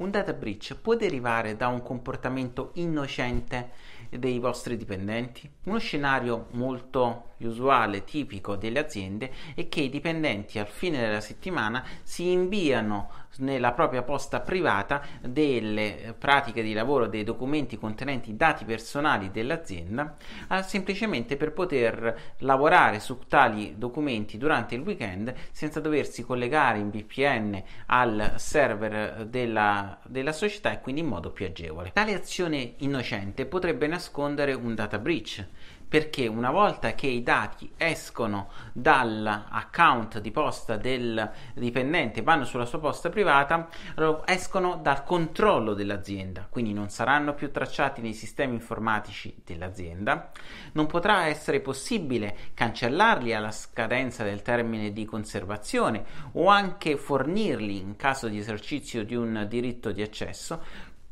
Un data breach può derivare da un comportamento innocente dei vostri dipendenti? Uno scenario molto usuale, tipico delle aziende, è che i dipendenti al fine della settimana si inviano nella propria posta privata delle pratiche di lavoro, dei documenti contenenti dati personali dell'azienda, eh, semplicemente per poter lavorare su tali documenti durante il weekend senza doversi collegare in VPN al server della, della società e quindi in modo più agevole. Tale azione innocente potrebbe nascondere un data breach perché una volta che i dati escono dall'account di posta del dipendente vanno sulla sua posta privata escono dal controllo dell'azienda quindi non saranno più tracciati nei sistemi informatici dell'azienda non potrà essere possibile cancellarli alla scadenza del termine di conservazione o anche fornirli in caso di esercizio di un diritto di accesso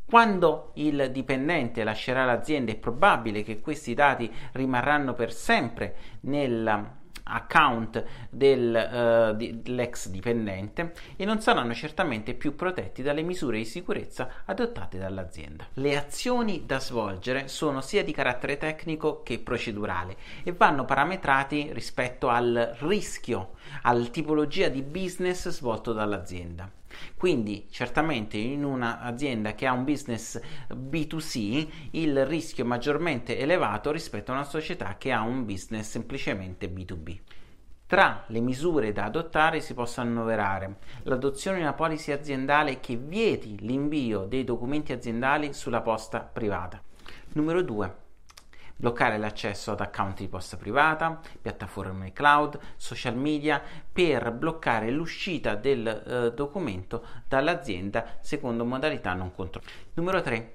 quando il dipendente lascerà l'azienda è probabile che questi dati rimarranno per sempre nell'account del, uh, dell'ex dipendente e non saranno certamente più protetti dalle misure di sicurezza adottate dall'azienda. Le azioni da svolgere sono sia di carattere tecnico che procedurale e vanno parametrati rispetto al rischio, alla tipologia di business svolto dall'azienda. Quindi certamente in un'azienda che ha un business B2C il rischio è maggiormente elevato rispetto a una società che ha un business semplicemente B2B. Tra le misure da adottare si possono annoverare l'adozione di una policy aziendale che vieti l'invio dei documenti aziendali sulla posta privata. Numero 2 bloccare l'accesso ad account di posta privata, piattaforme cloud, social media per bloccare l'uscita del eh, documento dall'azienda secondo modalità non controllate. Numero 3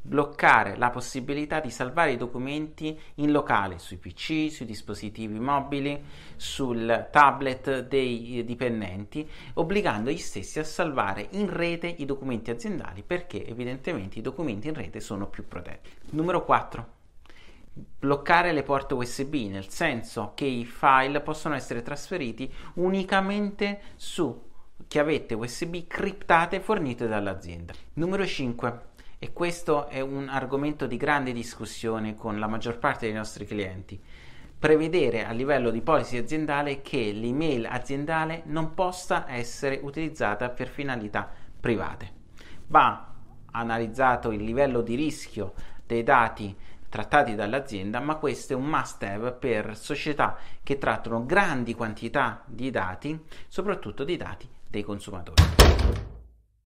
bloccare la possibilità di salvare i documenti in locale sui PC, sui dispositivi mobili, sul tablet dei dipendenti, obbligando gli stessi a salvare in rete i documenti aziendali perché evidentemente i documenti in rete sono più protetti. Numero 4 bloccare le porte USB, nel senso che i file possono essere trasferiti unicamente su chiavette USB criptate fornite dall'azienda. Numero 5. E questo è un argomento di grande discussione con la maggior parte dei nostri clienti. Prevedere a livello di policy aziendale che l'email aziendale non possa essere utilizzata per finalità private. Va analizzato il livello di rischio dei dati trattati dall'azienda, ma questo è un must have per società che trattano grandi quantità di dati, soprattutto di dati dei consumatori.